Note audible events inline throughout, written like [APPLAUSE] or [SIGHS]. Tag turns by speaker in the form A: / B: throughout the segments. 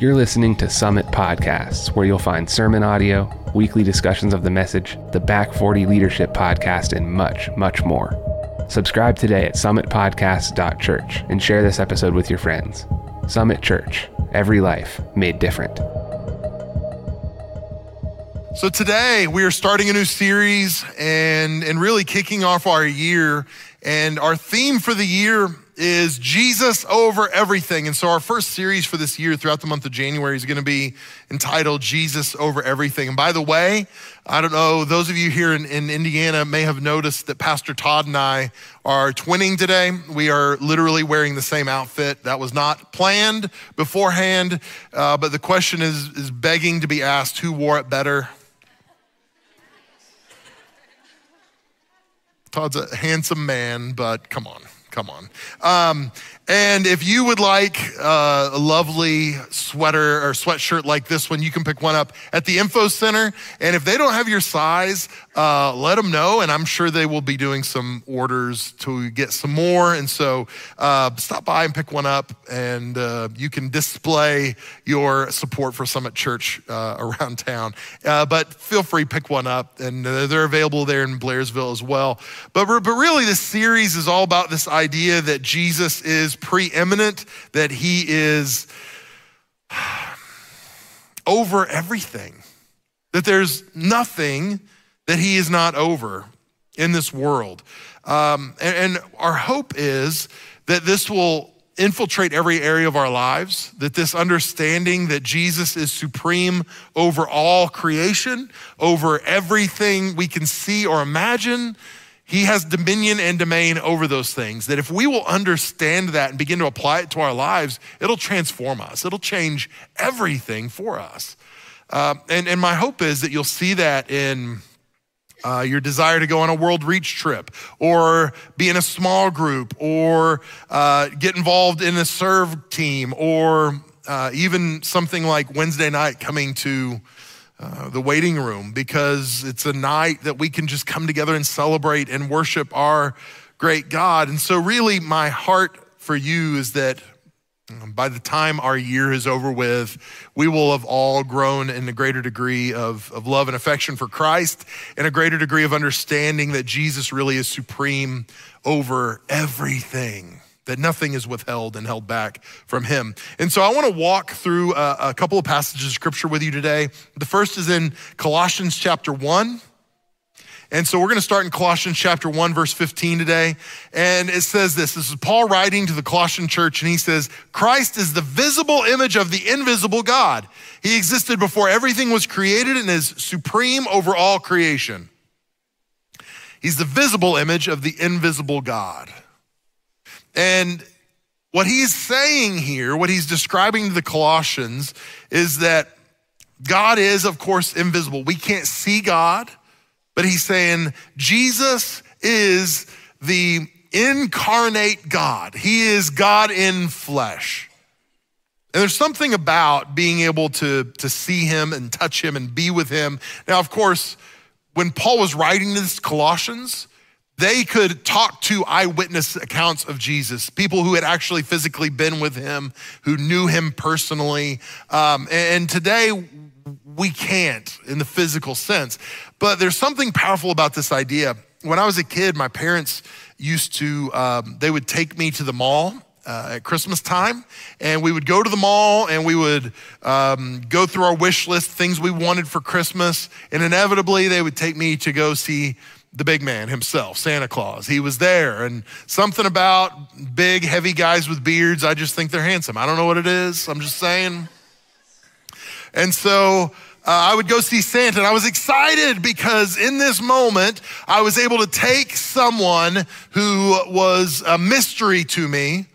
A: You're listening to Summit Podcasts, where you'll find sermon audio, weekly discussions of the message, the Back 40 Leadership Podcast, and much, much more. Subscribe today at summitpodcast.church and share this episode with your friends. Summit Church, every life made different.
B: So today we are starting a new series and, and really kicking off our year. And our theme for the year is Jesus over everything. And so our first series for this year throughout the month of January is going to be entitled Jesus over everything. And by the way, I don't know, those of you here in, in Indiana may have noticed that Pastor Todd and I are twinning today. We are literally wearing the same outfit. That was not planned beforehand, uh, but the question is, is begging to be asked who wore it better? Todd's a handsome man, but come on, come on. Um, and if you would like uh, a lovely sweater or sweatshirt like this one, you can pick one up at the Info Center. And if they don't have your size, uh, let them know. And I'm sure they will be doing some orders to get some more. And so uh, stop by and pick one up, and uh, you can display your support for Summit Church uh, around town. But feel free, pick one up. And they're available there in Blairsville as well. But, but really, this series is all about this idea that Jesus is preeminent, that he is over everything, that there's nothing that he is not over in this world. Um, and, and our hope is that this will infiltrate every area of our lives, that this understanding that Jesus is supreme over all creation, over everything we can see or imagine, he has dominion and domain over those things. That if we will understand that and begin to apply it to our lives, it'll transform us, it'll change everything for us. Uh, and, and my hope is that you'll see that in. Uh, your desire to go on a world reach trip or be in a small group or uh, get involved in a serve team or uh, even something like Wednesday night coming to uh, the waiting room because it's a night that we can just come together and celebrate and worship our great God. And so, really, my heart for you is that um, by the time our year is over with, we will have all grown in a greater degree of, of love and affection for Christ and a greater degree of understanding that Jesus really is supreme over everything that nothing is withheld and held back from him. And so I want to walk through a, a, couple of passages of scripture with you today. The first is in Colossians chapter 1. And so we're going to start in Colossians chapter 1, verse 15 today. And it says this this is Paul writing to the Colossian church, and he says, Christ is the visible image of the invisible God. He existed before everything was created and is supreme over all creation. He's the visible image of the invisible God. And what he's saying here, what he's describing to the Colossians, is that God is, of course, invisible. We can't see God, but he's saying Jesus is the incarnate God. He is God in flesh. And there's something about being able to, to see him and touch him and be with him. Now, of course, when Paul was writing this Colossians, they could talk to eyewitness accounts of Jesus, people who had actually physically been with him, who knew him personally. Um, and today, we can't in the physical sense. But there's something powerful about this idea. When I was a kid, my parents used to, um, they would take me to the mall uh, at Christmas time, and we would go to the mall and we would um, go through our wish list, things we wanted for Christmas, and inevitably they would take me to go see the big man himself, Santa Claus. He was there, and something about big, heavy guys with beards, I just think they're handsome. I don't know what it is, I'm just saying. And so uh, I would go see Santa, and I was excited because in this moment, I was able to take someone who was a mystery to me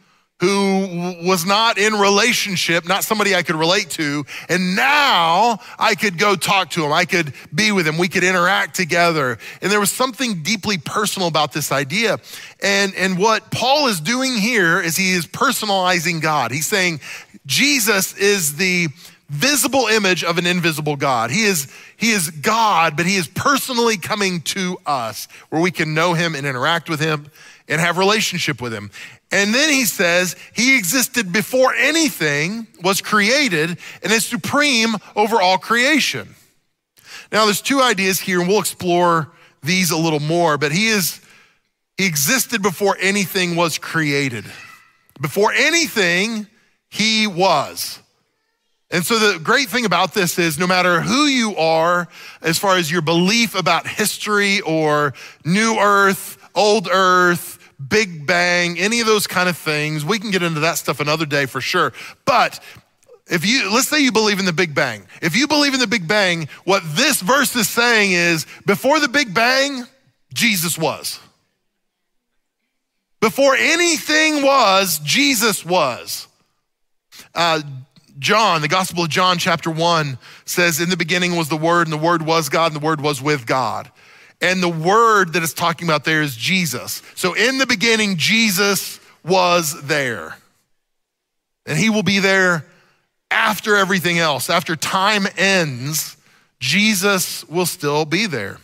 B: who was not in relationship, not somebody I could relate to. And now I could go talk to him. I could be with him. We could interact together. And there was something deeply personal about this idea. And, and what Paul is doing here is he is personalizing God. He's saying Jesus is the visible image of an invisible God. He is, he is God, but he is personally coming to us where we can know him and interact with him and have relationship with him. And then he says he existed before anything was created and is supreme over all creation. Now there's two ideas here and we'll explore these a little more, but he is he existed before anything was created. Before anything he was. And so the great thing about this is no matter who you are, as far as your belief about history or new earth, old earth, big bang, any of those kind of things, we can get into that stuff another day for sure. But if you, let's say you believe in the Big Bang. If you believe in the Big Bang, what this verse is saying is before the Big Bang, Jesus was. Before anything was, Jesus was. Uh, John, the Gospel of John, chapter 1, says, In the beginning was the Word, and the Word was God, and the Word was with God. And the Word that it's talking about there is Jesus. So in the beginning, Jesus was there. And He will be there after everything else. After time ends, Jesus will still be there.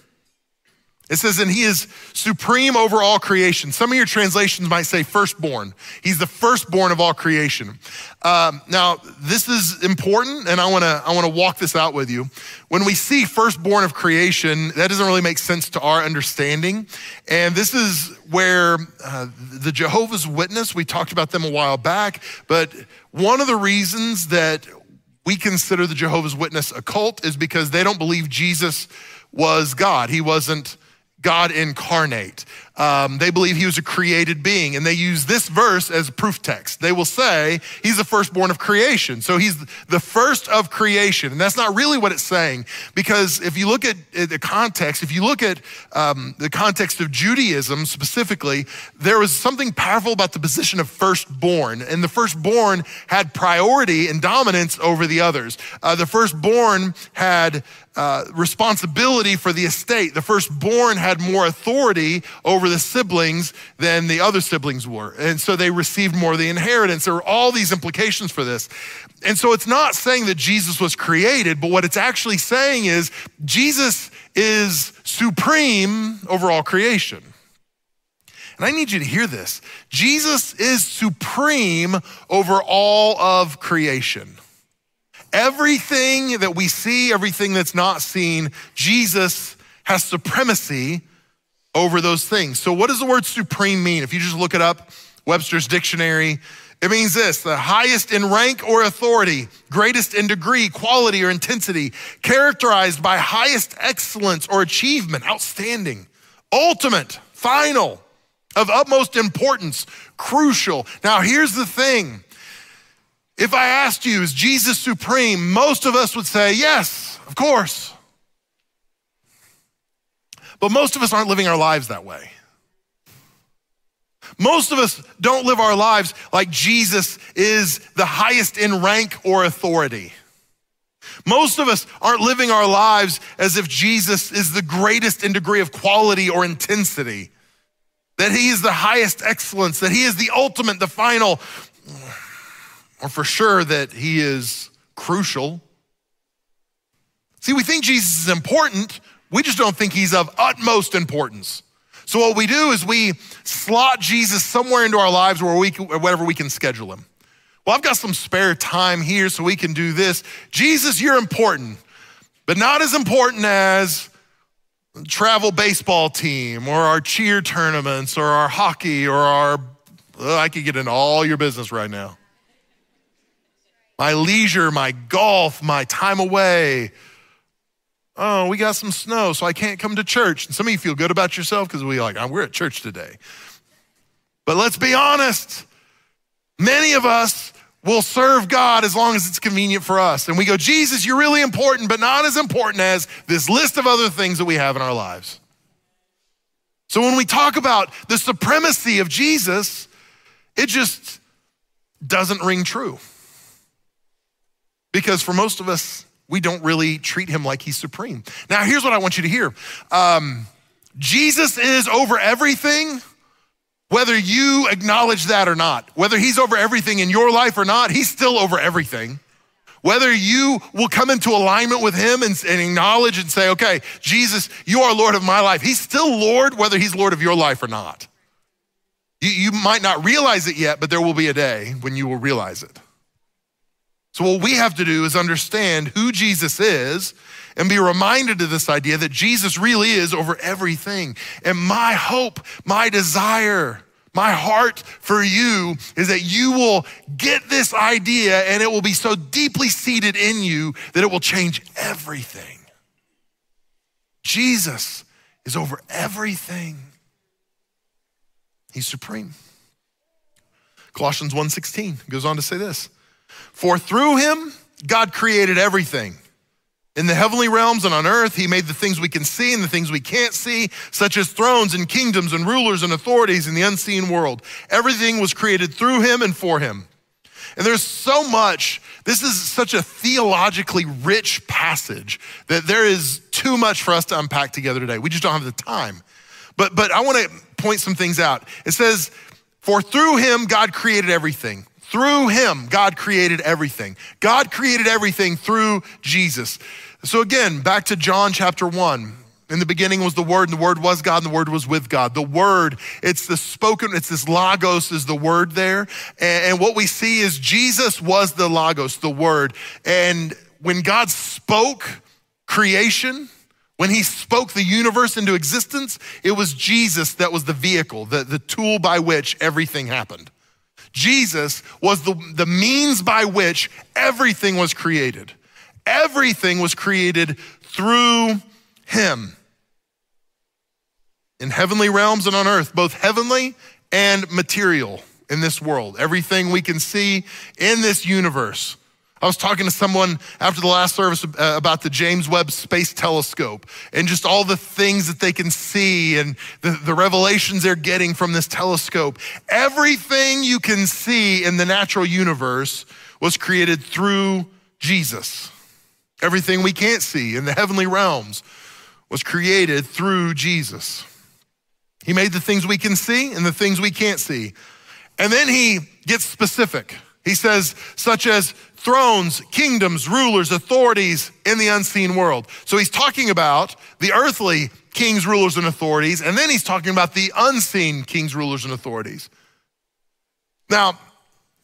B: It says, and he is supreme over all creation. Some of your translations might say firstborn. He's the firstborn of all creation. Um, now, this is important, and I want to I want to walk this out with you. When we see firstborn of creation, that doesn't really make sense to our understanding, and this is where uh, the Jehovah's Witness. We talked about them a while back, but one of the reasons that we consider the Jehovah's Witness a cult is because they don't believe Jesus was God. He wasn't God incarnate. Um, they believe he was a created being, and they use this verse as proof text. They will say he's the firstborn of creation. So he's the first of creation. And that's not really what it's saying, because if you look at the context, if you look at um, the context of Judaism specifically, there was something powerful about the position of firstborn. And the firstborn had priority and dominance over the others. Uh, the firstborn had uh, responsibility for the estate. The firstborn had more authority over the siblings than the other siblings were. And so they received more of the inheritance. There were all these implications for this. And so it's not saying that Jesus was created, but what it's actually saying is Jesus is supreme over all creation. And I need you to hear this Jesus is supreme over all of creation. Everything that we see, everything that's not seen, Jesus has supremacy over those things. So, what does the word supreme mean? If you just look it up, Webster's dictionary, it means this the highest in rank or authority, greatest in degree, quality, or intensity, characterized by highest excellence or achievement, outstanding, ultimate, final, of utmost importance, crucial. Now, here's the thing if I asked you, is Jesus supreme? Most of us would say, yes, of course. But most of us aren't living our lives that way. Most of us don't live our lives like Jesus is the highest in rank or authority. Most of us aren't living our lives as if Jesus is the greatest in degree of quality or intensity, that he is the highest excellence, that he is the ultimate, the final or for sure that he is crucial. See, we think Jesus is important, we just don't think he's of utmost importance. So what we do is we slot Jesus somewhere into our lives where we whatever we can schedule him. Well, I've got some spare time here so we can do this. Jesus, you're important, but not as important as travel baseball team or our cheer tournaments or our hockey or our I could get into all your business right now my leisure, my golf, my time away. Oh, we got some snow, so I can't come to church. And some of you feel good about yourself because we like, we're at church today. But let's be honest. Many of us will serve God as long as it's convenient for us. And we go, Jesus, you're really important, but not as important as this list of other things that we have in our lives. So when we talk about the supremacy of Jesus, it just doesn't ring true. Because for most of us, we don't really treat him like he's supreme. Now, here's what I want you to hear um, Jesus is over everything, whether you acknowledge that or not. Whether he's over everything in your life or not, he's still over everything. Whether you will come into alignment with him and, and acknowledge and say, okay, Jesus, you are Lord of my life. He's still Lord, whether he's Lord of your life or not. You, you might not realize it yet, but there will be a day when you will realize it. So, what we have to do is understand who Jesus is and be reminded of this idea that Jesus really is over everything. And my hope, my desire, my heart for you is that you will get this idea and it will be so deeply seated in you that it will change everything. Jesus is over everything. He's supreme. Colossians 1:16 goes on to say this. For through him God created everything in the heavenly realms and on earth, he made the things we can see and the things we can't see, such as thrones and kingdoms and rulers and authorities in the unseen world. Everything was created through him and for him. And there's so much, this is such a theologically rich passage that there is too much for us to unpack together today. We just don't have the time. But, but I want to point some things out. It says, For through him God created everything. Through him, God created everything. God created everything through Jesus. So again, back to John chapter 1. In the beginning was the Word, and the Word was God, and the Word was with God. The Word, it's the spoken, it's this Logos is the Word there. And, what we see is Jesus was the Logos, the Word. And when God spoke creation, when he spoke the universe into existence, it was Jesus that was the vehicle, the, the tool by which everything happened. Jesus was the, the means by which everything was created. Everything was created through him. In heavenly realms and on earth, both heavenly and material in this world. Everything we can see in this universe. I was talking to someone after the last service uh, about the James Webb Space Telescope and just all the things that they can see and the, the revelations they're getting from this telescope. Everything you can see in the natural universe was created through Jesus. Everything we can't see in the heavenly realms was created through Jesus. He made the things we can see and the things we can't see. And then he gets specific. He says, such as thrones, kingdoms, rulers, authorities in the unseen world. So he's talking about the earthly kings, rulers, and authorities, and then he's talking about the unseen kings, rulers, and authorities. Now,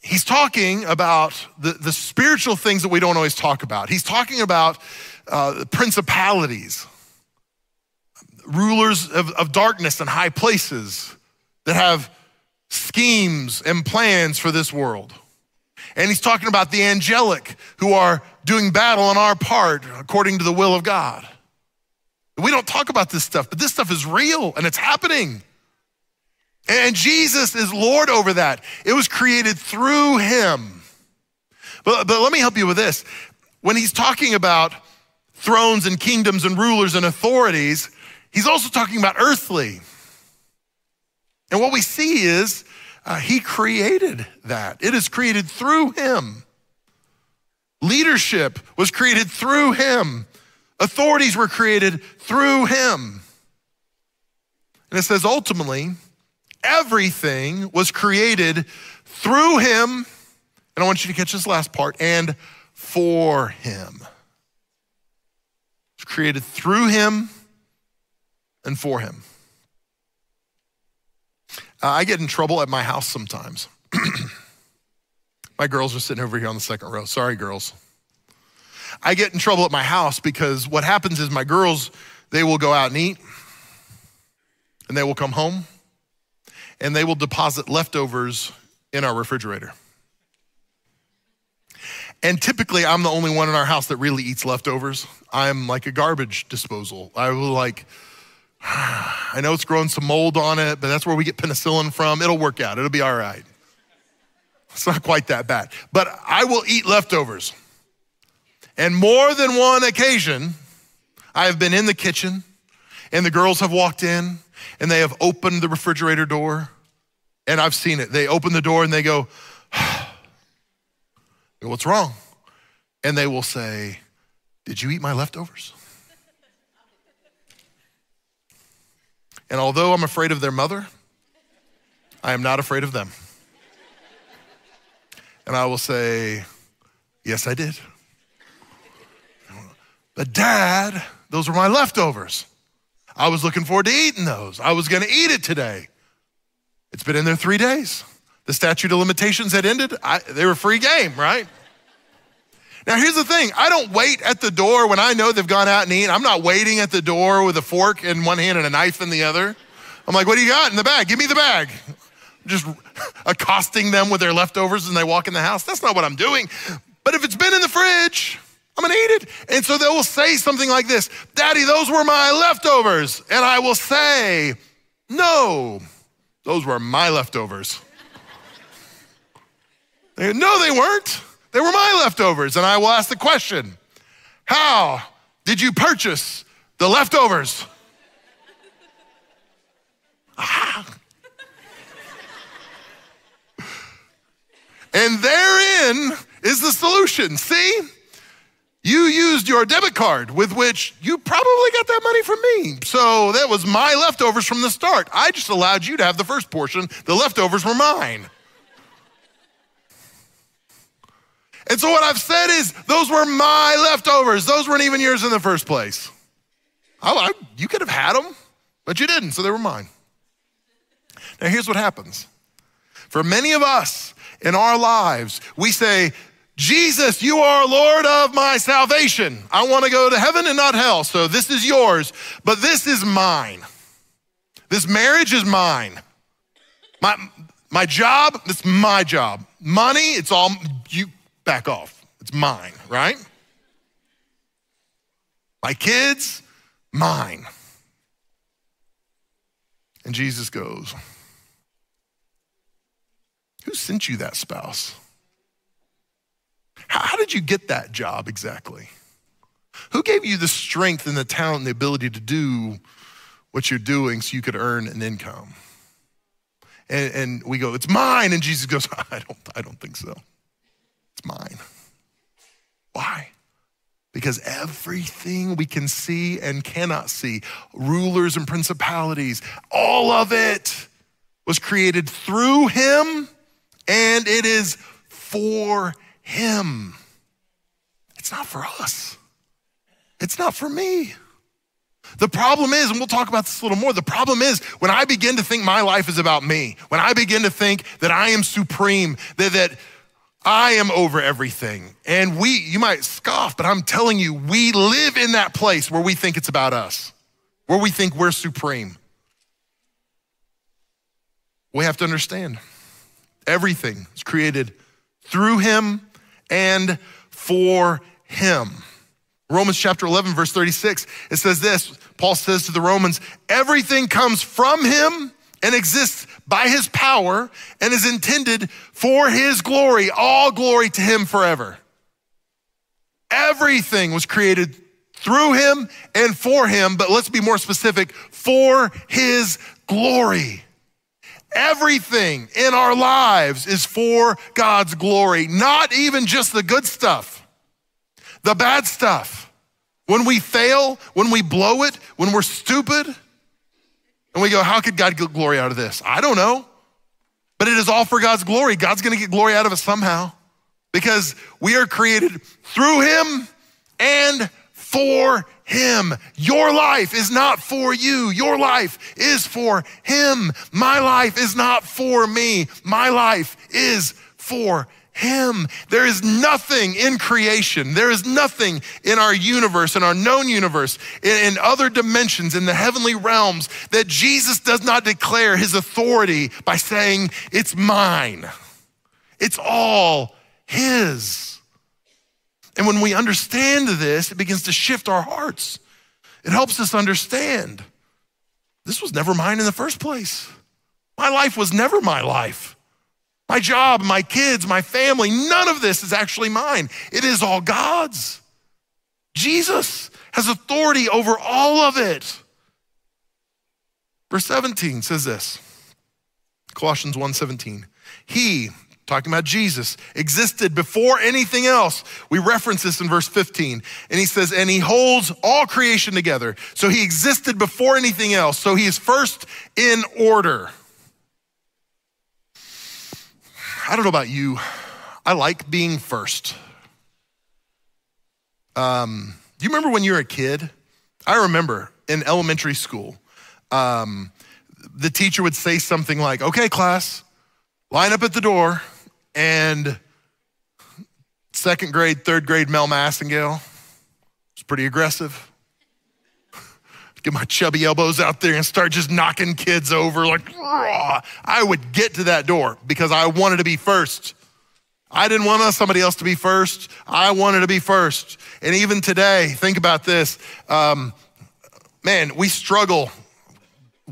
B: he's talking about the, the spiritual things that we don't always talk about. He's talking about uh, principalities, rulers of, of darkness and high places that have schemes and plans for this world. And he's talking about the angelic who are doing battle on our part according to the will of God. We don't talk about this stuff, but this stuff is real and it's happening. And Jesus is Lord over that. It was created through him. But, but let me help you with this. When he's talking about thrones and kingdoms and rulers and authorities, he's also talking about earthly. And what we see is uh, he created that. It is created through him. Leadership was created through him. Authorities were created through him. And it says ultimately, everything was created through him. And I want you to catch this last part and for him. It's created through him and for him. Uh, I get in trouble at my house sometimes. [CLEARS THROAT] my girls are sitting over here on the second row. Sorry, girls. I get in trouble at my house because what happens is my girls, they will go out and eat, and they will come home, and they will deposit leftovers in our refrigerator. And typically, I'm the only one in our house that really eats leftovers. I'm like a garbage disposal. I will like, [SIGHS] I know it's grown some mold on it, but that's where we get penicillin from. It'll work out, it'll be all right. It's not quite that bad. But I will eat leftovers. And more than one occasion, I have been in the kitchen and the girls have walked in and they have opened the refrigerator door and I've seen it. They open the door and they go, [SIGHS] What's wrong? And they will say, Did you eat my leftovers? And although I'm afraid of their mother, I am not afraid of them. And I will say, Yes, I did. But, Dad, those were my leftovers. I was looking forward to eating those. I was going to eat it today. It's been in there three days. The statute of limitations had ended. I, they were free game, right? Now, here's the thing I don't wait at the door when I know they've gone out and eaten. I'm not waiting at the door with a fork in one hand and a knife in the other. I'm like, what do you got in the bag? Give me the bag. [LAUGHS] Just [LAUGHS] accosting them with their leftovers and they walk in the house. That's not what I'm doing. But if it's been in the fridge, I'm gonna eat it. And so they will say something like this Daddy, those were my leftovers. And I will say, No, those were my leftovers. [LAUGHS] They, no, they weren't. They were my leftovers. And I will ask the question How did you purchase the leftovers? And therein is the solution. See? You used your debit card with which you probably got that money from me. So that was my leftovers from the start. I just allowed you to have the first portion, the leftovers were mine. And so what I've said is, those were my leftovers. Those weren't even yours in the first place. I, I, you could have had them, but you didn't, so they were mine. Now, here's what happens. For many of us in our lives, we say, Jesus, you are Lord of my salvation. I want to go to heaven and not hell, so this is yours, but this is mine. This marriage is mine. My, my job, it's my job. Money, it's all you back off. It's mine, right? My kids, mine. And Jesus goes, Who sent you that spouse? How, did you get that job exactly? Who gave you the strength and the talent and the ability to do what you're doing so you could earn an income? And, and we go, It's mine. And Jesus goes, [LAUGHS] I don't, I don't think so mine. Why? Because everything we can see and cannot see, rulers and principalities, all of it was created through him and it is for him. It's not for us, it's not for me. The problem is, and we'll talk about this a little more, the problem is when I begin to think my life is about me, when I begin to think that I am supreme, that, that I am over everything. And we, you might scoff, but I'm telling you, we live in that place where we think it's about us, where we think we're supreme. We have to understand everything is created through him and for him. Romans chapter 11, verse 36, it says this Paul says to the Romans, everything comes from him and exists by his power and is intended for his glory, all glory to him forever. Everything was created through him and for him, but let's be more specific for his glory. Everything in our lives is for God's glory, not even just the good stuff, the bad stuff. When we fail, when we blow it, when we're stupid, and we go, how could God get glory out of this? I don't know. But it is all for God's glory. God's to get glory out of it somehow because we are created through Him and for Him. Your life is not for you. Your life is for Him. My life is not for me. My life is for him. There is nothing in creation, there is nothing in our universe, in our known universe, in, in, other dimensions, in the heavenly realms, that Jesus does not declare his authority by saying, It's mine. It's all his. And when we understand this, it begins to shift our hearts. It helps us understand this was never mine in the first place. My life was never my life. My job, my kids, my family, none of this is actually mine. It is all God's. Jesus has authority over all of it. Verse 17 says this. Colossians 1:17. He, talking about Jesus, existed before anything else. We reference this in verse 15. And he says, and he holds all creation together. So he existed before anything else. So he is first in order. I don't know about you. I like being first. Um, do you remember when you were a kid? I remember in elementary school, um, the teacher would say something like, okay, class, line up at the door, and second grade, third grade Mel Massengale was pretty aggressive. Get my chubby elbows out there and start just knocking kids over like, Raw. I would get to that door because I wanted to be first. I didn't want somebody else to be first. I wanted to be first. And even today, think about this. Um, man, we struggle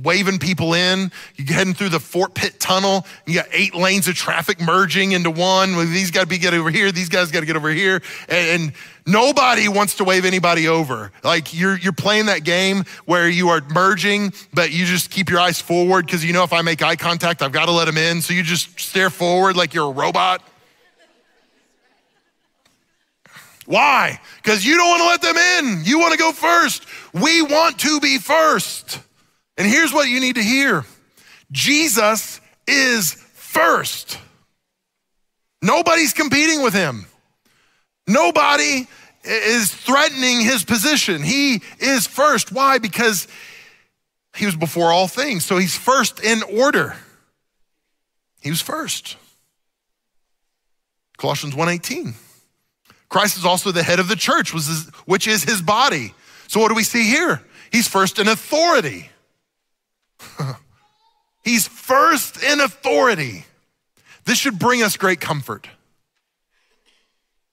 B: waving people in. You're heading through the Fort Pitt Tunnel. You got eight lanes of traffic merging into one. These got to be get over here. These guys got to get over here. And, and, nobody wants to wave anybody over. Like you're you're playing that game where you are merging, but you just keep your eyes forward because you know if I make eye contact, I've got to let them in. So you just stare forward like you're a robot. Why? Because you don't want to let them in. You want to go first. We want to be first. And here's what you need to hear Jesus is first. Nobody's competing with him. Nobody is threatening his position. He is first. Why? Because he was before all things. So he's first in order. He was first. Colossians 1:18. Christ is also the head of the church, which is his body. So what do we see here? He's first in authority. [LAUGHS] He's first in authority. This should bring us great comfort.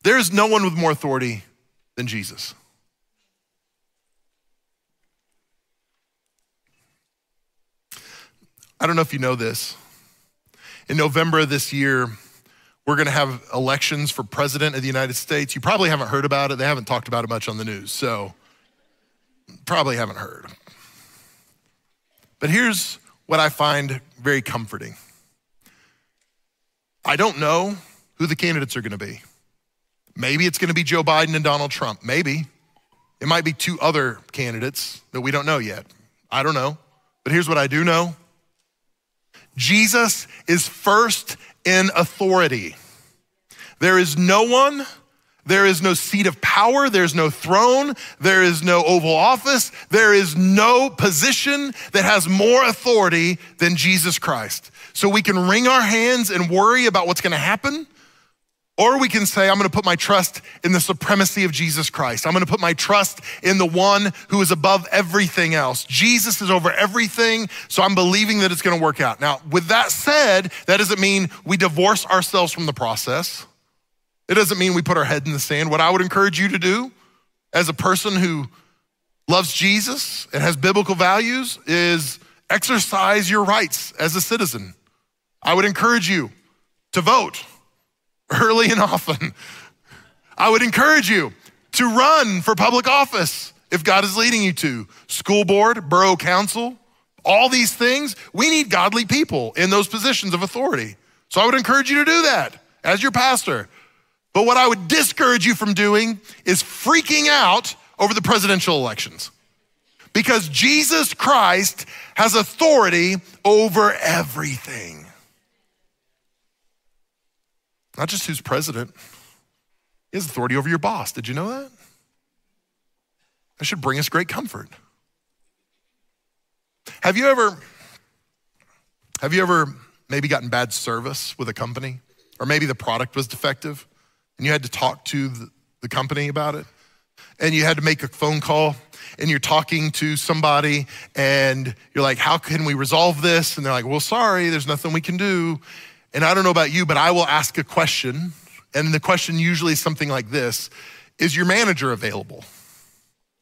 B: There's no one with more authority than Jesus. I don't know if you know this. In November of this year, we're going to have elections for president of the United States. You probably haven't heard about it. They haven't talked about it much on the news, so probably haven't heard. But here's what I find very comforting I don't know who the candidates are going to be. Maybe it's going to be Joe Biden and Donald Trump. Maybe. It might be two other candidates that we don't know yet. I don't know. But here's what I do know Jesus is first in authority. There is no one, there is no seat of power, there's no throne, there is no Oval Office, there is no position that has more authority than Jesus Christ. So we can wring our hands and worry about what's gonna happen. Or we can say, I'm gonna put my trust in the supremacy of Jesus Christ. I'm gonna put my trust in the one who is above everything else. Jesus is over everything, so I'm believing that it's gonna work out. Now, with that said, that doesn't mean we divorce ourselves from the process. It doesn't mean we put our head in the sand. What I would encourage you to do as a person who loves Jesus and has biblical values is exercise your rights as a citizen. I would encourage you to vote early and often. I would encourage you to run for public office if God is leading you to. School board, borough council, all these things, we need godly people in those positions of authority. So I would encourage you to do that as your pastor. But what I would discourage you from doing is freaking out over the presidential elections. Because Jesus Christ has authority over everything. Not just who's president, he has authority over your boss. Did you know that? That should bring us great comfort. Have you ever have you ever maybe gotten bad service with a company or maybe the product was defective and you had to talk to the, the company about it and you had to make a phone call and you're talking to somebody and you're like, How can we resolve this? And they're like, Well, sorry, there's nothing we can do. And I don't know about you, but I will ask a question. And the question usually is something like this Is your manager available?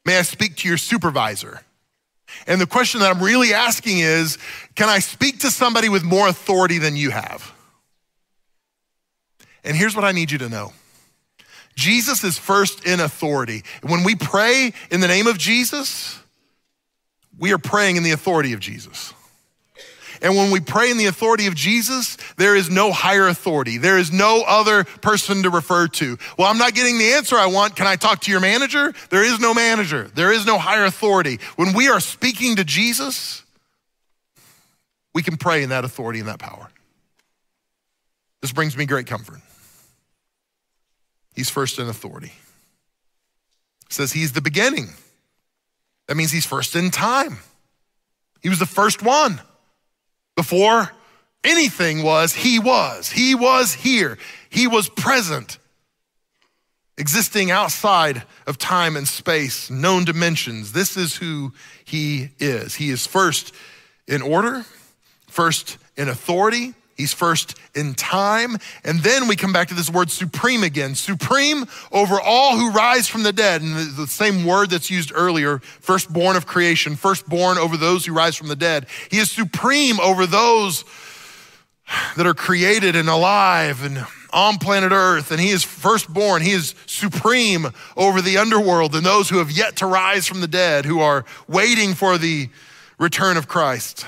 B: May I speak to your supervisor? And the question that I'm really asking is Can I speak to somebody with more authority than you have? And here's what I need you to know Jesus is first in authority. When we pray in the name of Jesus, we are praying in the authority of Jesus. And when we pray in the authority of Jesus, there is no higher authority. There is no other person to refer to. Well, I'm not getting the answer I want. Can I talk to your manager? There is no manager. There is no higher authority. When we are speaking to Jesus, we can pray in that authority and that power. This brings me great comfort. He's first in authority. It says he's the beginning. That means he's first in time. He was the first one. Before anything was, he was. He was here. He was present, existing outside of time and space, known dimensions. This is who he is. He is first in order, first in authority, He's first in time. And then we come back to this word supreme again. Supreme over all who rise from the dead. And the, same word that's used earlier, firstborn of creation, firstborn over those who rise from the dead. He is supreme over those that are created and alive and on planet Earth. And he is firstborn. He is supreme over the underworld and those who have yet to rise from the dead, who are waiting for the return of Christ.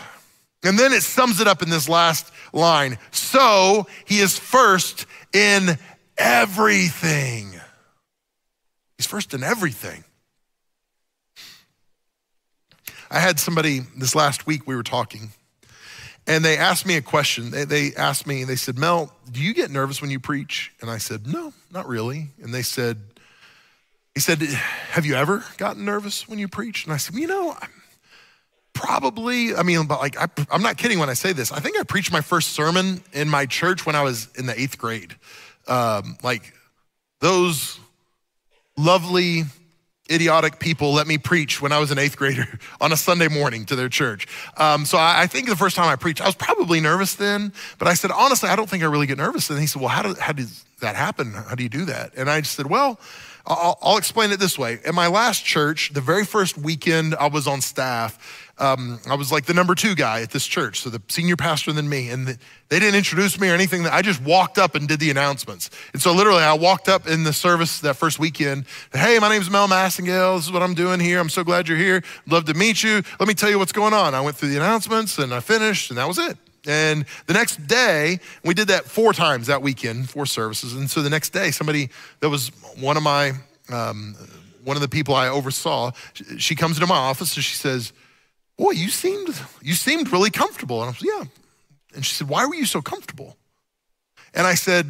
B: And then it sums it up in this last line. So he is first in everything. He's first in everything. I had somebody this last week, we were talking, and they asked me a question. They, they asked me, they said, Mel, do you get nervous when you preach? And I said, No, not really. And they said, He said, Have you ever gotten nervous when you preach? And I said, well, You know, probably, I mean, but like, I, am not kidding when I say this. I think I preached my first sermon in my church when I was in the eighth grade. Um, like, those lovely, idiotic people let me preach when I was an eighth grader [LAUGHS] on a Sunday morning to their church. Um, so I, I, think the first time I preached, I was probably nervous then, but I said, honestly, I don't think I really get nervous. And he said, well, how, do, how does that happen? How do you do that? And I just said, well, I'll, I'll explain it this way. In my last church, the very first weekend I was on staff, um, I was like the number two guy at this church, so the senior pastor than me. And the, they didn't introduce me or anything. I just walked up and did the announcements. And so literally, I walked up in the service that first weekend. Hey, my name's Mel Massengale. This is what I'm doing here. I'm so glad you're here. Love to meet you. Let me tell you what's going on. I went through the announcements and I finished, and that was it. And the next day, we did that four times that weekend, four services. And so the next day, somebody that was one of my, um, one of the people I oversaw, she comes into my office and she says, boy, you seemed, you seemed really comfortable. And I said, yeah. And she said, why were you so comfortable? And I said,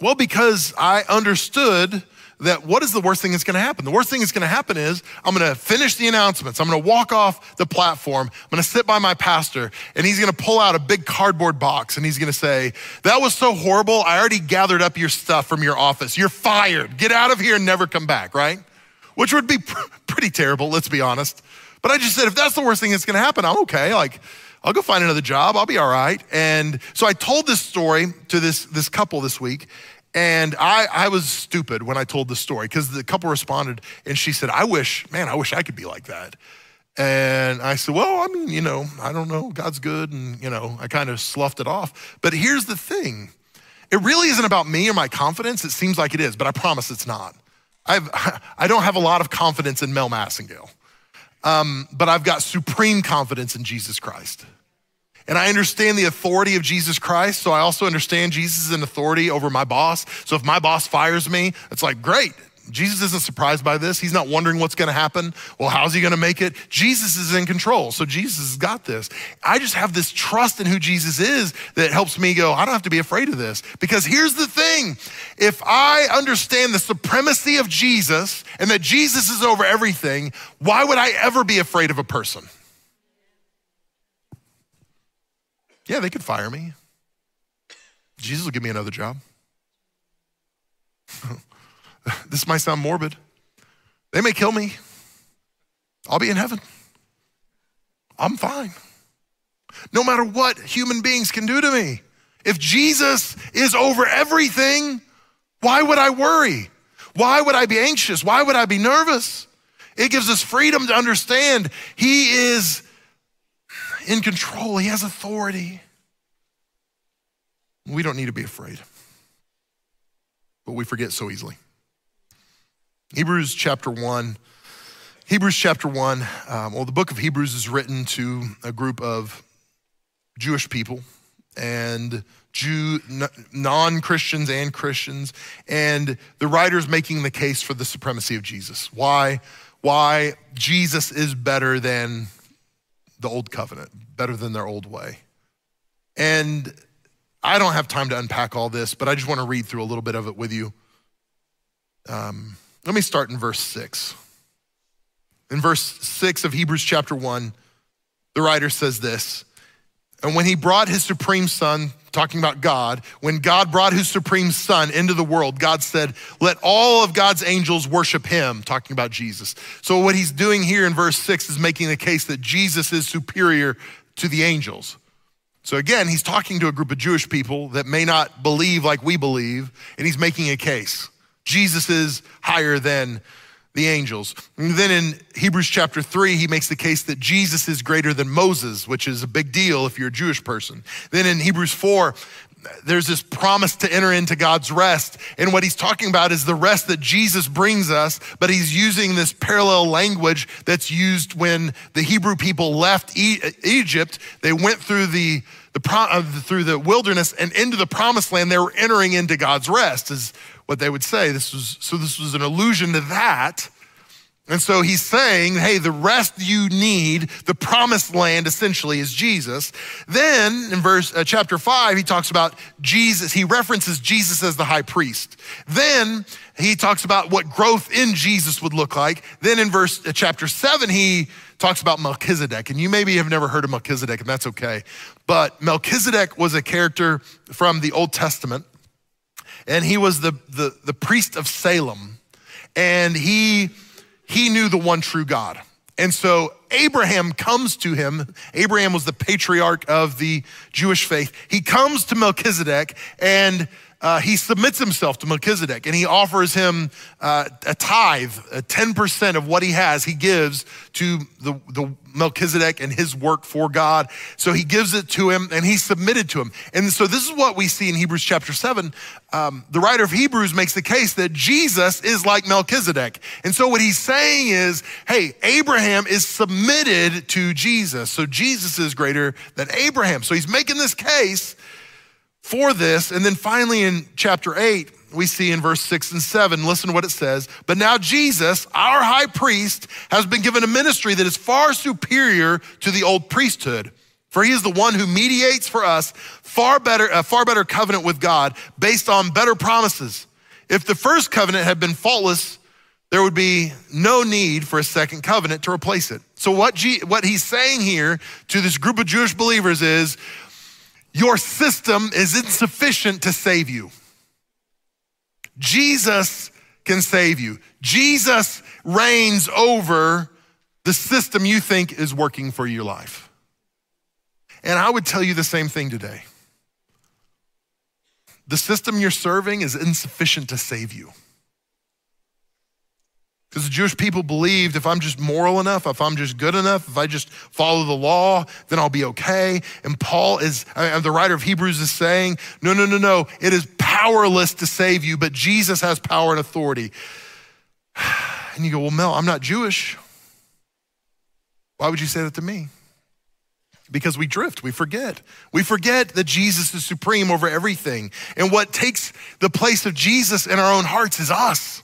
B: well, because I understood that what is the worst thing that's going to happen? The worst thing that's going to happen is I'm going to finish the announcements. I'm going to walk off the platform. I'm going to sit by my pastor and he's going to pull out a big cardboard box and he's going to say, that was so horrible. I already gathered up your stuff from your office. You're fired. Get out of here and never come back, right? Which would be pr- pretty terrible, let's be honest. But I just said, if that's the worst thing that's gonna happen, I'm okay. Like, I'll go find another job. I'll be all right. And so I told this story to this, this couple this week. And I, I was stupid when I told the story because the couple responded and she said, I wish, man, I wish I could be like that. And I said, well, I mean, you know, I don't know. God's good. And, you know, I kind of sloughed it off. But here's the thing it really isn't about me or my confidence. It seems like it is, but I promise it's not. I've, [LAUGHS] I don't have a lot of confidence in Mel Massengale um, but I've got supreme confidence in Jesus Christ. And I understand the authority of Jesus Christ, so I also understand Jesus authority over my boss. So if my boss fires me, it's like, great, Jesus isn't surprised by this. He's not wondering what's going to happen. Well, how's he going to make it? Jesus is in control. So Jesus has got this. I just have this trust in who Jesus is that helps me go, I don't have to be afraid of this. Because here's the thing if I understand the supremacy of Jesus and that Jesus is over everything, why would I ever be afraid of a person? Yeah, they could fire me. Jesus will give me another job. [LAUGHS] [LAUGHS] this might sound morbid. They may kill me. I'll be in heaven. I'm fine. No matter what human beings can do to me. If Jesus is over everything, why would I worry? Why would I be anxious? Why would I be nervous? It gives us freedom to understand He is in control, He has authority. We don't need to be afraid, but we forget so easily. Hebrews chapter 1. Hebrews chapter 1, um, well, the book of Hebrews is written to a group of Jewish people and Jew, non Christians and Christians, and the writer's making the case for the supremacy of Jesus. Why? Why Jesus is better than the old covenant, better than their old way. And I don't have time to unpack all this, but I just want to read through a little bit of it with you. Um, let me start in verse 6. In verse 6 of Hebrews chapter 1, the writer says this And when he brought his supreme son, talking about God, when God brought his supreme son into the world, God said, Let all of God's angels worship him, talking about Jesus. So, what he's doing here in verse six is making the case that Jesus is superior to the angels. So, again, he's talking to a group of Jewish people that may not believe like we believe, and he's making a case. Jesus is higher than the angels. And then in Hebrews chapter 3, he makes the case that Jesus is greater than Moses, which is a big deal if you're a Jewish person. Then in Hebrews 4, there's this promise to enter into God's rest. And what he's talking about is the rest that Jesus brings us, but he's using this parallel language that's used when the Hebrew people left e- Egypt. They went through the, the uh, through the wilderness and into the promised land. They were entering into God's rest, is what they would say. This was, so this was an allusion to that. And so he's saying, hey, the rest you need, the promised land essentially is Jesus. Then in verse uh, chapter 5 he talks about Jesus, he references Jesus as the high priest. Then he talks about what growth in Jesus would look like. Then in verse uh, chapter 7 he talks about Melchizedek. And you maybe have never heard of Melchizedek and that's okay. But Melchizedek was a character from the Old Testament and he was the, the, the priest of Salem. And he, he knew the one true God. And so Abraham comes to him. Abraham was the patriarch of the Jewish faith. He comes to Melchizedek and uh, he submits himself to Melchizedek and he offers him uh, a tithe, a 10% of what he has, he gives to the, the Melchizedek and his work for God. So he gives it to him and he submitted to him. And so this is what we see in Hebrews chapter 7. Um, the writer of Hebrews makes the case that Jesus is like Melchizedek. And so what he's saying is, hey, Abraham is submitted to Jesus. So Jesus is greater than Abraham. So he's making this case for this. And then finally in chapter 8, we see in verse 6 and 7, listen to what it says. But now Jesus, our high priest, has been given a ministry that is far superior to the old priesthood. For he is the one who mediates for us far better, a far better covenant with God based on better promises. If the first covenant had been faultless, there would be no need for a second covenant to replace it. So what, G, what he's saying here to this group of Jewish believers is, your system is insufficient to save you. Jesus can save you. Jesus reigns over the system you think is working for your life. And I would tell you the same thing today. The system you're serving is insufficient to save you. Because the Jewish people believed if I'm just moral enough, if I'm just good enough, if I just follow the law, then I'll be okay. And Paul is, uh, the writer of Hebrews is saying, no, no, no, no. It is powerless to save you, but Jesus has power and authority. [SIGHS] And you go, well, Mel, I'm not Jewish. Why would you say that to me? Because we drift, we forget. We forget that Jesus is supreme over everything. And what takes the place of Jesus in our own hearts is us.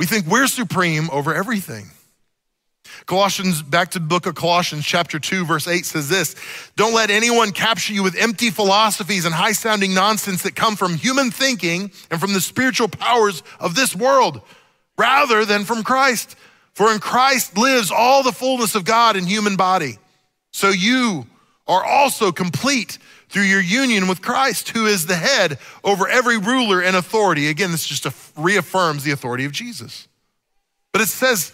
B: We think we're supreme over everything. Colossians, back to the book of Colossians, chapter 2, verse 8 says this Don't let anyone capture you with empty philosophies and high sounding nonsense that come from human thinking and from the spiritual powers of this world, rather than from Christ. For in Christ lives all the fullness of God in human body. So you are also complete through your union with Christ, who is the head over every ruler and authority. Again, this just reaffirms the authority of Jesus. But it says,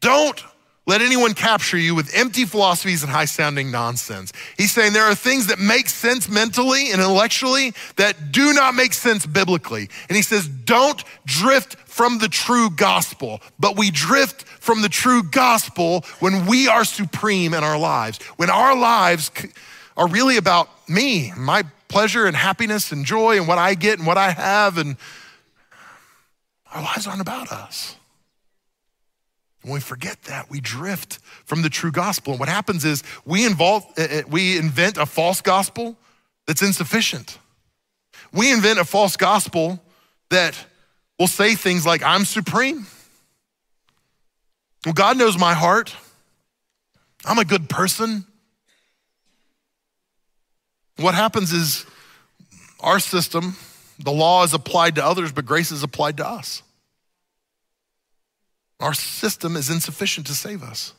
B: don't let anyone capture you with empty philosophies and high sounding nonsense. He's saying there are things that make sense mentally and intellectually that do not make sense biblically. And he says, don't drift from the true gospel, but we drift from the true gospel when we are supreme in our lives. When our lives are really about me, my pleasure and happiness and joy and what I get and what I have. And our lives aren't about us. When we forget that, we drift from the true gospel. And what happens is we, involve, eh, eh, we invent a false gospel that's insufficient. We invent a false gospel that will say things like, I'm supreme. Well, God knows my heart. I'm a good person. What happens is our system, the law is applied to others, but grace is applied to us. Our system is insufficient to save us.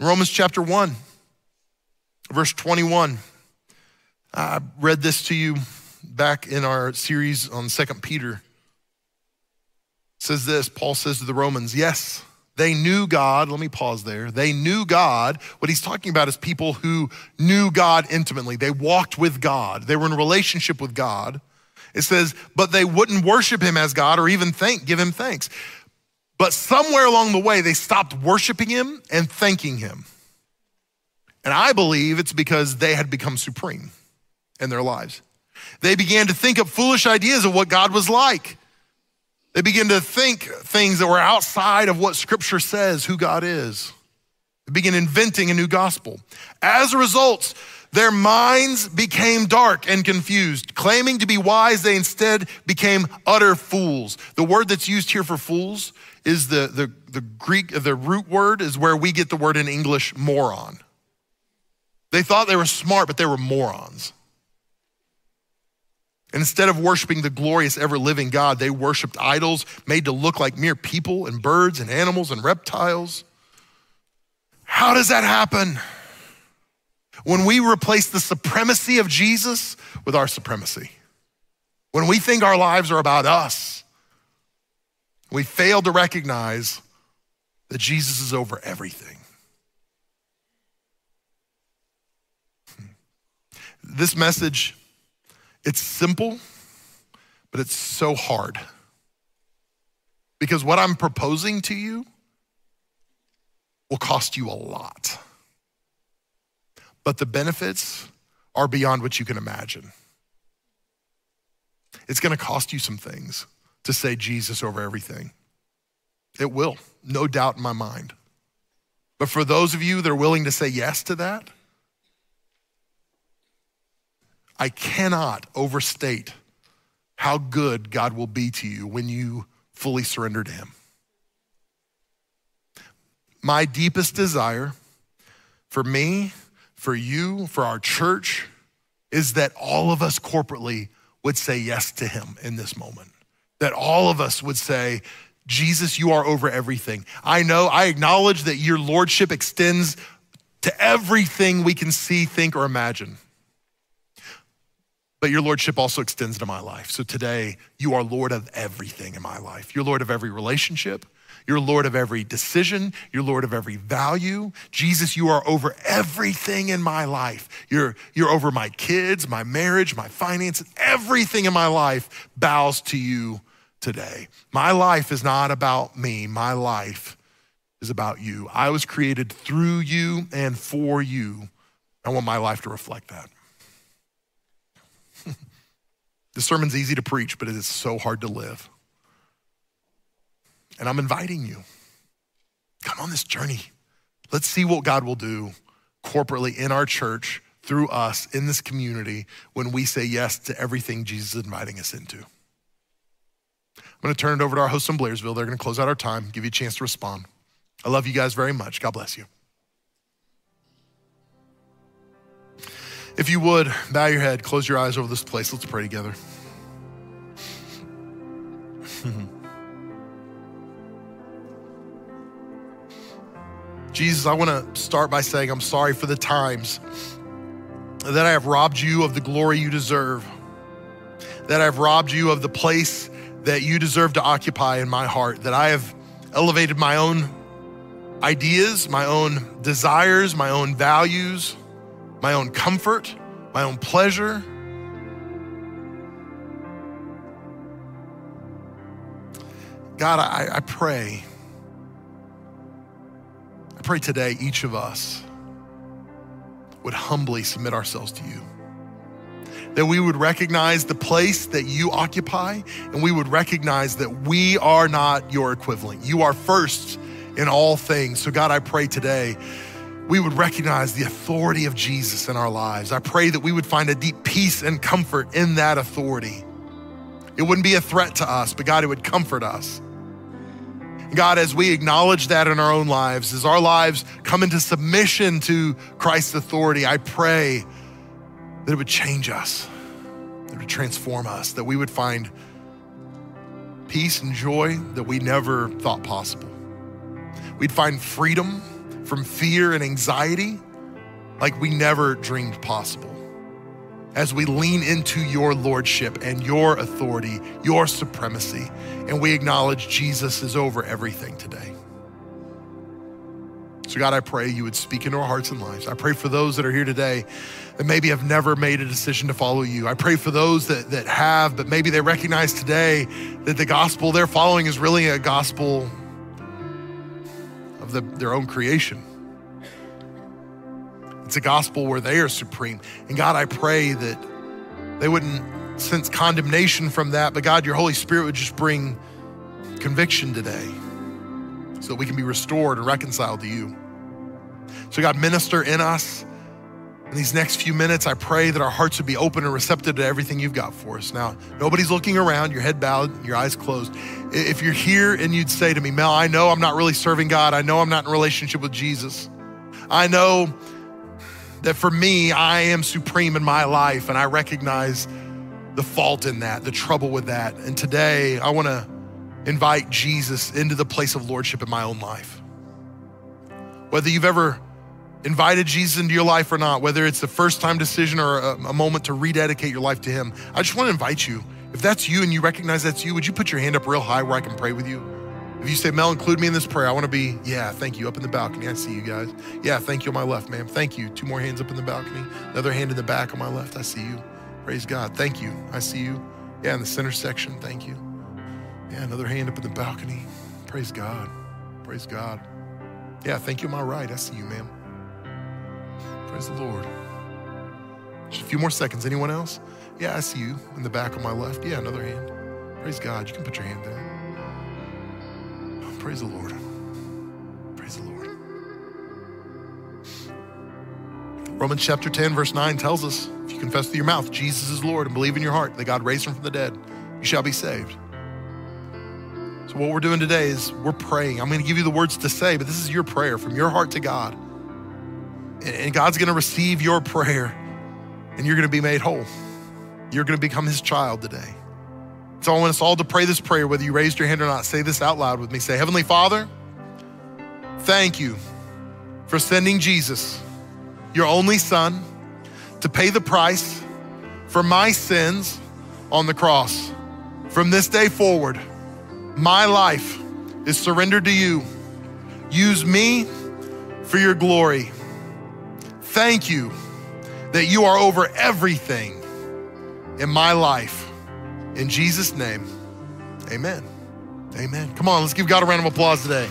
B: In Romans chapter 1, Verse 21. I read this to you back in our series on Second Peter. It says this Paul says to the Romans, Yes, they knew God. Let me pause there. They knew God. What he's talking about is people who knew God intimately. They walked with God, they were in relationship with God. It says, but they wouldn't worship him as God or even thank, give him thanks. But somewhere along the way, they stopped worshiping him and thanking him. And I believe it's because they had become supreme in their lives. They began to think up foolish ideas of what God was like. They began to think things that were outside of what Scripture says who God is. They began inventing a new gospel. As a result, their minds became dark and confused. Claiming to be wise, they instead became utter fools. The word that's used here for fools is the, the, the Greek, the root word is where we get the word in English moron. They thought they were smart, but they were morons. Instead of worshiping the glorious, ever living God, they worshiped idols made to look like mere people and birds and animals and reptiles. How does that happen? When we replace the supremacy of Jesus with our supremacy. When we think our lives are about us, we fail to recognize that Jesus is over everything. Hmm. This message it's simple, but it's so hard. Because what I'm proposing to you will cost you a lot. But the benefits are beyond what you can imagine. It's gonna cost you some things to say Jesus over everything. It will, no doubt in my mind. But for those of you that are willing to say yes to that, I cannot overstate how good God will be to you when you fully surrender to Him. My deepest desire for me, for you, for our church, is that all of us corporately would say yes to Him in this moment. That all of us would say, Jesus, you are over everything. I know, I acknowledge that your lordship extends to everything we can see, think, or imagine but your lordship also extends to my life. So today, you are Lord of everything in my life. You're Lord of every relationship. You're Lord of every decision. You're Lord of every value. Jesus, you are over everything in my life. You're, you're over my kids, my marriage, my finances. Everything in my life bows to you today. My life is not about me. My life is about you. I was created through you and for you. I want my life to reflect that. The sermon's easy to preach, but it is so hard to live. And I'm inviting you. Come on this journey. Let's see what God will do corporately in our church, through us, in this community, when we say yes to everything Jesus is inviting us into. I'm going to turn it over to our host in Blairsville. They're going to close out our time, give you a chance to respond. I love you guys very much. God bless you. If you would, bow your head, close your eyes over this place. Let's pray together. [LAUGHS] Jesus, I want to start by saying I'm sorry for the times that I have robbed you of the glory you deserve, that I've robbed you of the place that you deserve to occupy in my heart, that I have elevated my own ideas, my own desires, my own values my own comfort, my own pleasure. God, I, I pray, I pray today each of us would humbly submit ourselves to you. That we would recognize the place that you occupy and we would recognize that we are not your equivalent. You are first in all things. So, God, I pray today we would recognize the authority of Jesus in our lives. I pray that we would find a deep peace and comfort in that authority. It wouldn't be a threat to us, but God, it would comfort us. God, as we acknowledge that in our own lives, as our lives come into submission to Christ's authority, I pray that it would change us, that it would transform us, that we would find peace and joy that we never thought possible. We'd find freedom from fear and anxiety like we never dreamed possible. As we lean into your lordship and your authority, your supremacy, and we acknowledge Jesus is over everything today. So, God, I pray you would speak into our hearts and lives. I pray for those that are here today that maybe have never made a decision to follow you. I pray for those that, that have, but maybe they recognize today that the gospel they're following is really a gospel of the, their own creation. It's a gospel where they are supreme. And God, I pray that they wouldn't sense condemnation from that, but God, your Holy Spirit would just bring conviction today so that we can be restored and reconciled to you. So, God, minister in us. In these next few minutes, I pray that our hearts would be open and receptive to everything you've got for us. Now, nobody's looking around, your head bowed, your eyes closed. If you're here and you'd say to me, Mel, I know I'm not really serving God, I know I'm not in relationship with Jesus, I know that for me, I am supreme in my life, and I recognize the fault in that, the trouble with that. And today, I want to invite Jesus into the place of lordship in my own life. Whether you've ever invited Jesus into your life or not, whether it's the first time decision or a, a, moment to rededicate your life to Him, I just want to invite you. If that's you and you recognize that's you, would you put your hand up real high where I can pray with you? If you say, Mel, include me in this prayer, I want to be, yeah, thank you, up in the balcony. I see you guys. Yeah, thank you on my left, ma'am. Thank you. Two more hands up in the balcony. Another hand in the back on my left. I see you. Praise God. Thank you. I see you. Yeah, in the center section. Thank you. Yeah, another hand up in the balcony. Praise God. Praise God. Yeah, thank you on my right. I see you, ma'am. Praise the Lord. Just a few more seconds. Anyone else? Yeah, I see you in the back on my left. Yeah, another hand. Praise God. You can put your hand there. Praise the Lord. Praise the Lord. Romans chapter 10, verse 9 tells us if you confess with your mouth Jesus is Lord and believe in your heart that God raised him from the dead, you shall be saved. So, what we're doing today is we're praying. I'm going to give you the words to say, but this is your prayer from your heart to God. And God's going to receive your prayer and you're going to be made whole. You're going to become his child today. So I want us all to pray this prayer, whether you raised your hand or not. Say this out loud with me. Say, Heavenly Father, thank you for sending Jesus, your only Son, to pay the price for my sins on the cross. From this day forward, my life is surrendered to you. Use me for your glory. Thank you that you are over everything in my life. In Jesus' name, amen. Amen. Come on, let's give God a round of applause today.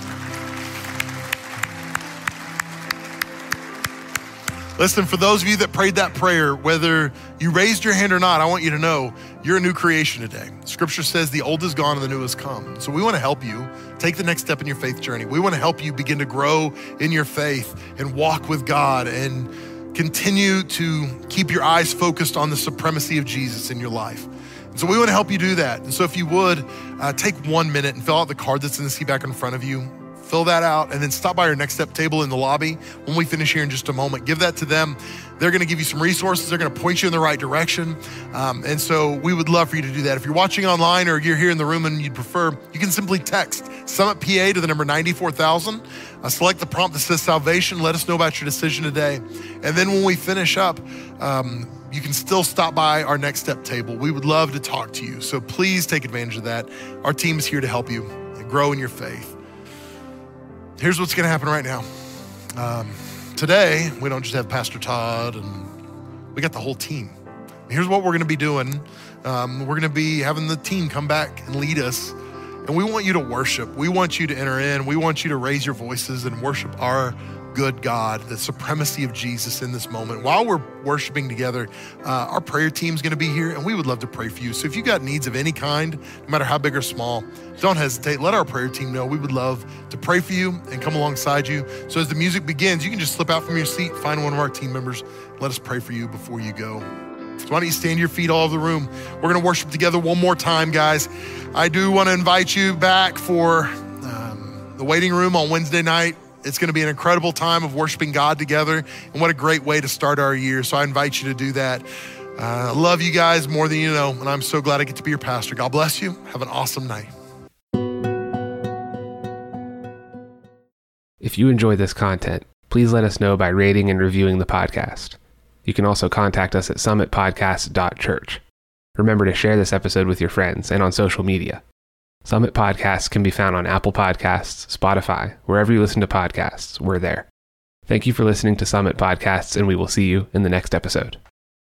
B: Listen, for those of you that prayed that prayer, whether you raised your hand or not, I want you to know you're a new creation today. Scripture says the old is gone and the new has come. So we want to help you take the next step in your faith journey. We want to help you begin to grow in your faith and walk with God and continue to keep your eyes focused on the supremacy of Jesus in your life. So we want to help you do that. And so if you would, uh, take one minute and fill out the card that's in the seat back in front of you. Fill that out and then stop by our next step table in the lobby when we finish here in just a moment. Give that to them. They're going to give you some resources. They're going to point you in the right direction. Um, and so we would love for you to do that. If you're watching online or you're here in the room and you'd prefer, you can simply text Summit PA to the number 94000. Uh, select the prompt that says salvation. Let us know about your decision today. And then when we finish up, um, you can still stop by our next step table. We would love to talk to you. So please take advantage of that. Our team is here to help you grow in your faith. Here's what's going to happen right now. Um, today, we don't just have Pastor Todd and we got the whole team. Here's what we're going to be doing. Um, we're going to be having the team come back and lead us. And we want you to worship. We want you to enter in. We want you to raise your voices and worship our good God, the supremacy of Jesus in this moment. While we're worshiping together, uh, our prayer team is going to be here and we would love to pray for you. So if you got needs of any kind, no matter how big or small, don't hesitate. Let our prayer team know. We would love to pray for you and come alongside you. So as the music begins, you can just slip out from your seat, find one of our team members, let us pray for you before you go. So why don't you stand your feet all over the room? We're going to worship together one more time, guys. I do want to invite you back for um, the waiting room on Wednesday night. It's going to be an incredible time of worshiping God together. And what a great way to start our year. So I invite you to do that. I uh, love you guys more than you know. And I'm so glad I get to be your pastor. God bless you. Have an awesome night.
A: If you enjoy this content, please let us know by rating and reviewing the podcast. You can also contact us at summitpodcast.church. Remember to share this episode with your friends and on social media. Summit Podcasts can be found on Apple Podcasts, Spotify, wherever you listen to podcasts, we're there. Thank you for listening to Summit Podcasts, and we will see you in the next episode.